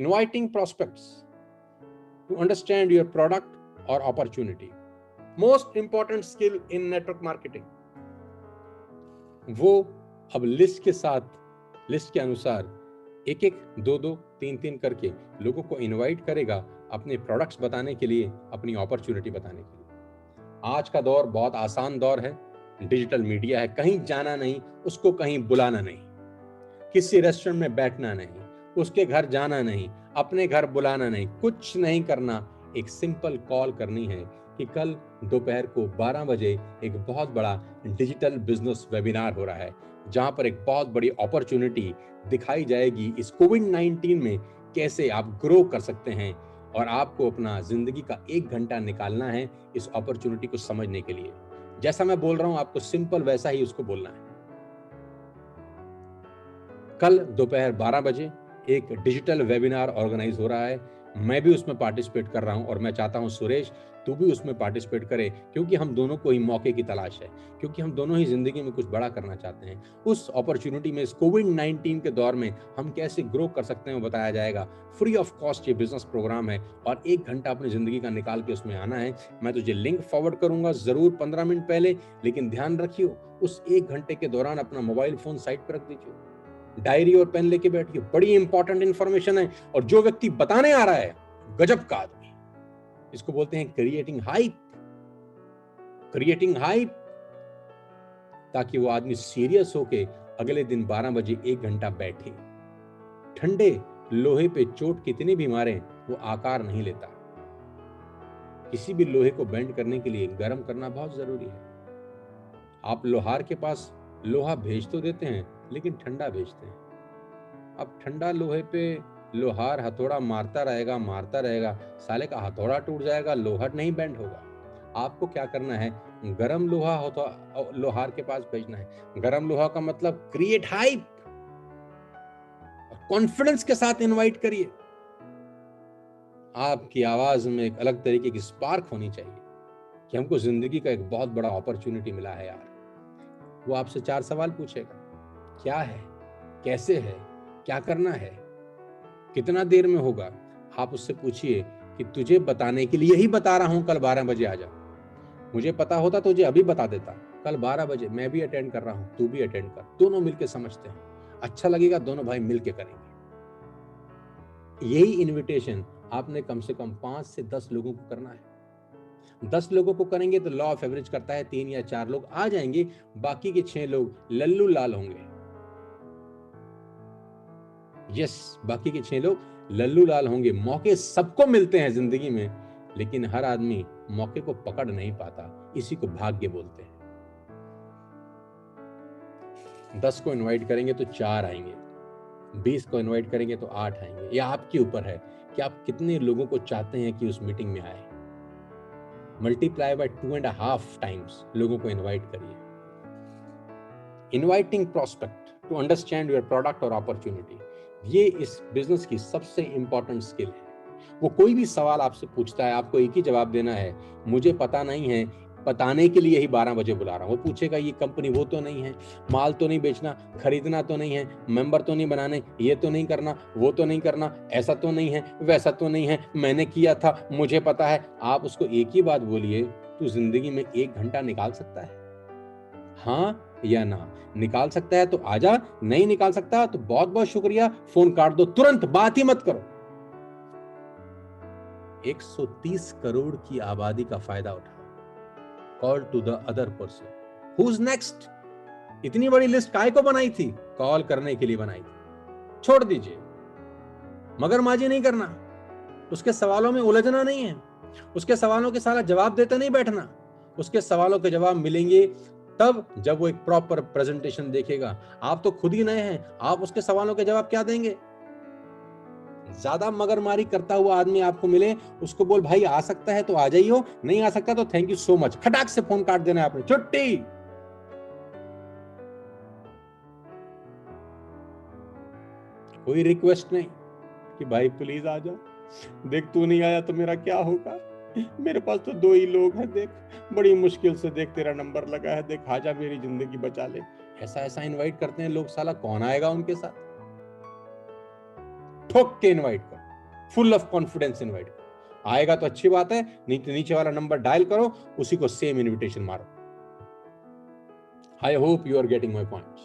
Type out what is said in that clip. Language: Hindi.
inviting prospects to understand your product or opportunity. Most important skill in network marketing, वो अब लिस्ट के साथ लिस्ट के अनुसार एक एक दो दो तीन तीन करके लोगों को इनवाइट करेगा अपने प्रोडक्ट्स बताने के लिए, अपनी अपॉर्चुनिटी बताने के लिए। आज का दौर बहुत आसान दौर है। डिजिटल मीडिया है। कहीं जाना नहीं, उसको कहीं बुलाना नहीं। किसी रेस्टोरेंट में बैठना नहीं। उसके घर जाना नहीं, अपने घर बुलाना नहीं, कुछ नहीं करना। एक सिंपल कॉल करनी है कि कल दोपहर को 12 बजे एक बहुत बड़ा डिजिटल बिज़नेस वेबिनार हो रहा है, जहाँ पर एक बहुत बड़ी अपॉर्चुनिटी दिखाई जाएगी इस कोविड 19 में कैसे आप ग्रो कर सकते हैं और आपको अपना ज़िंदगी का एक घंटा निकालना है इस अपॉर्चुनिटी को समझने के लिए। जैसा मैं बोल रहा हूँ, आपको सिंपल वैसा ही उसको बोलना है। कल दोपहर 12 बजे एक डिजिटल वेबिनार ऑर्गेनाइज हो रहा है। मैं भी उसमें पार्टिसिपेट कर रहा हूँ और मैं चाहता हूँ सुरेश, तू भी उसमें पार्टिसिपेट करे क्योंकि हम दोनों को ही मौके की तलाश है, क्योंकि हम दोनों ही ज़िंदगी में कुछ बड़ा करना चाहते हैं। उस अपॉर्चुनिटी में, इस कोविड 19 के दौर में हम कैसे ग्रो कर सकते हैं बताया जाएगा। फ्री ऑफ़ कॉस्ट ये बिज़नेस प्रोग्राम है और एक घंटा अपनी ज़िंदगी का निकाल के उसमें आना है। मैं तुझे लिंक फॉरवर्ड करूँगा ज़रूर पंद्रह मिनट पहले, लेकिन ध्यान रखियो, उस एक घंटे के दौरान अपना मोबाइल फ़ोन साइड पर रख दीजिए डायरी और पेन लेके बैठिए बड़ी इंपॉर्टेंट इंफॉर्मेशन है और जो व्यक्ति बताने आ रहा है, गजब का आदमी इसको बोलते हैं क्रिएटिंग हाइप क्रिएटिंग हाइप ताकि वो आदमी सीरियस होके अगले दिन 12 बजे एक घंटा बैठे। ठंडे लोहे पे चोट कितनी भी मारे, वो आकार नहीं लेता। किसी भी लोहे को बेंड करने के लिए गर्म करना बहुत ज़रूरी है। आप लोहार के पास लोहा भेज तो देते हैं लेकिन ठंडा भेजते हैं। अब ठंडा लोहे पे लोहार हथौड़ा मारता रहेगा मारता रहेगा, साले का हथौड़ा टूट जाएगा, लोहार नहीं बेंड होगा। आपको क्या करना है? गरम लोहा हो लोहार के पास भेजना है। गरम लोहा का मतलब क्रिएट हाइप कॉन्फिडेंस के साथ इनवाइट करिए। आपकी आवाज़ में एक अलग तरीके की स्पार्क होनी चाहिए कि हमको ज़िंदगी का एक बहुत बड़ा अपॉर्चुनिटी मिला है यार। वो आपसे चार सवाल पूछेगा। क्या है? कैसे है? क्या करना है? कितना देर में होगा? आप उससे पूछिए कि तुझे बताने के लिए ही बता रहा हूँ, कल बारह बजे आ जा। मुझे पता होता, तुझे अभी बता देता। कल बारह बजे, मैं भी अटेंड कर रहा हूँ, तू भी अटेंड कर। दोनों मिलके समझते हैं। अच्छा लगेगा, दोनों भाई मिलके करेंगे। यही इनविटेशन आपने कम से कम पाँच से दस लोगों को करना है। दस लोगों को करेंगे तो लॉ ऑफ़ एवरेज करता है, तीन या चार लोग आ जाएँगे, बाकी के छह लोग लल्लू लाल होंगे। यस बाकी के छह लोग लल्लू लाल होंगे। मौके सबको मिलते हैं ज़िंदगी में, लेकिन हर आदमी मौके को पकड़ नहीं पाता। इसी को भाग्य बोलते हैं। दस को इनवाइट करेंगे तो चार आएँगे। बीस को इनवाइट करेंगे तो आठ आएँगे। यह आपके ऊपर है कि आप कितने लोगों को चाहते हैं कि उस मीटिंग में आए। Multiply by two and half times लोगों को इनवाइट करिए। Inviting prospect to understand your product और अपॉर्चुनिटी ये इस बिज़नेस की सबसे इंपॉर्टेंट स्किल है। वो कोई भी सवाल आपसे पूछता है, आपको एक ही जवाब देना है, मुझे पता नहीं है, बताने के लिए ही बारह बजे बुला रहा हूँ। वो पूछेगा, ये कंपनी वो तो नहीं है, माल तो नहीं बेचना, खरीदना तो नहीं है मेंबर तो नहीं बनाने, ये तो नहीं करना, वो तो नहीं करना, ऐसा तो नहीं है, वैसा तो नहीं है, मैंने किया था, मुझे पता है। आप उसको एक ही बात बोलिए, तू ज़िंदगी में एक घंटा निकाल सकता है। हाँ या ना। निकाल सकता है तो आजा, नहीं निकाल सकता तो बहुत बहुत शुक्रिया, फ़ोन काट दो, तुरंत बात ही मत करो। 130 करोड़ की आबादी का फ़ायदा उठाओ। Call to the other person whose next इतनी बड़ी लिस्ट काय को बनाई थी? कॉल करने के लिए बनाई थी। छोड़ दीजिए। मगर माजी नहीं करना। उसके सवालों में उलझना नहीं है। उसके सवालों के सारा जवाब देते नहीं बैठना। उसके सवालों के जवाब मिलेंगे तब जब वो एक प्रॉपर प्रेजेंटेशन देखेगा, आप तो खुद ही नए हैं, आप उसके सवालों के जवाब क्या देंगे? ज़्यादा मगरमारी करता हुआ आदमी आपको मिले, उसको बोल, भाई, आ सकता है तो आ जाइयो, नहीं आ सकता तो थैंक यू सो मच खटाक से फ़ोन काट देना आपने। छुट्टी! कोई रिक्वेस्ट नहीं कि, भाई प्लीज़ आ जाओ। देख, तू नहीं आया तो मेरा क्या होगा? मेरे पास तो दो ही लोग हैं, देख। बड़ी मुश्किल से देख, तेरा नंबर लगा है, देख आजा मेरी ज़िंदगी बचा ले। ऐसा ऐसा इनवाइट करते हैं लोग, साला कौन आएगा उनके साथ? ठोक के इनवाइट कर। फुल ऑफ़ कॉन्फिडेंस इनवाइट आएगा तो अच्छी बात है नहीं तो नीचे वाला नंबर डायल करो, उसी को सेम इनविटेशन मारो। I hope you are getting my points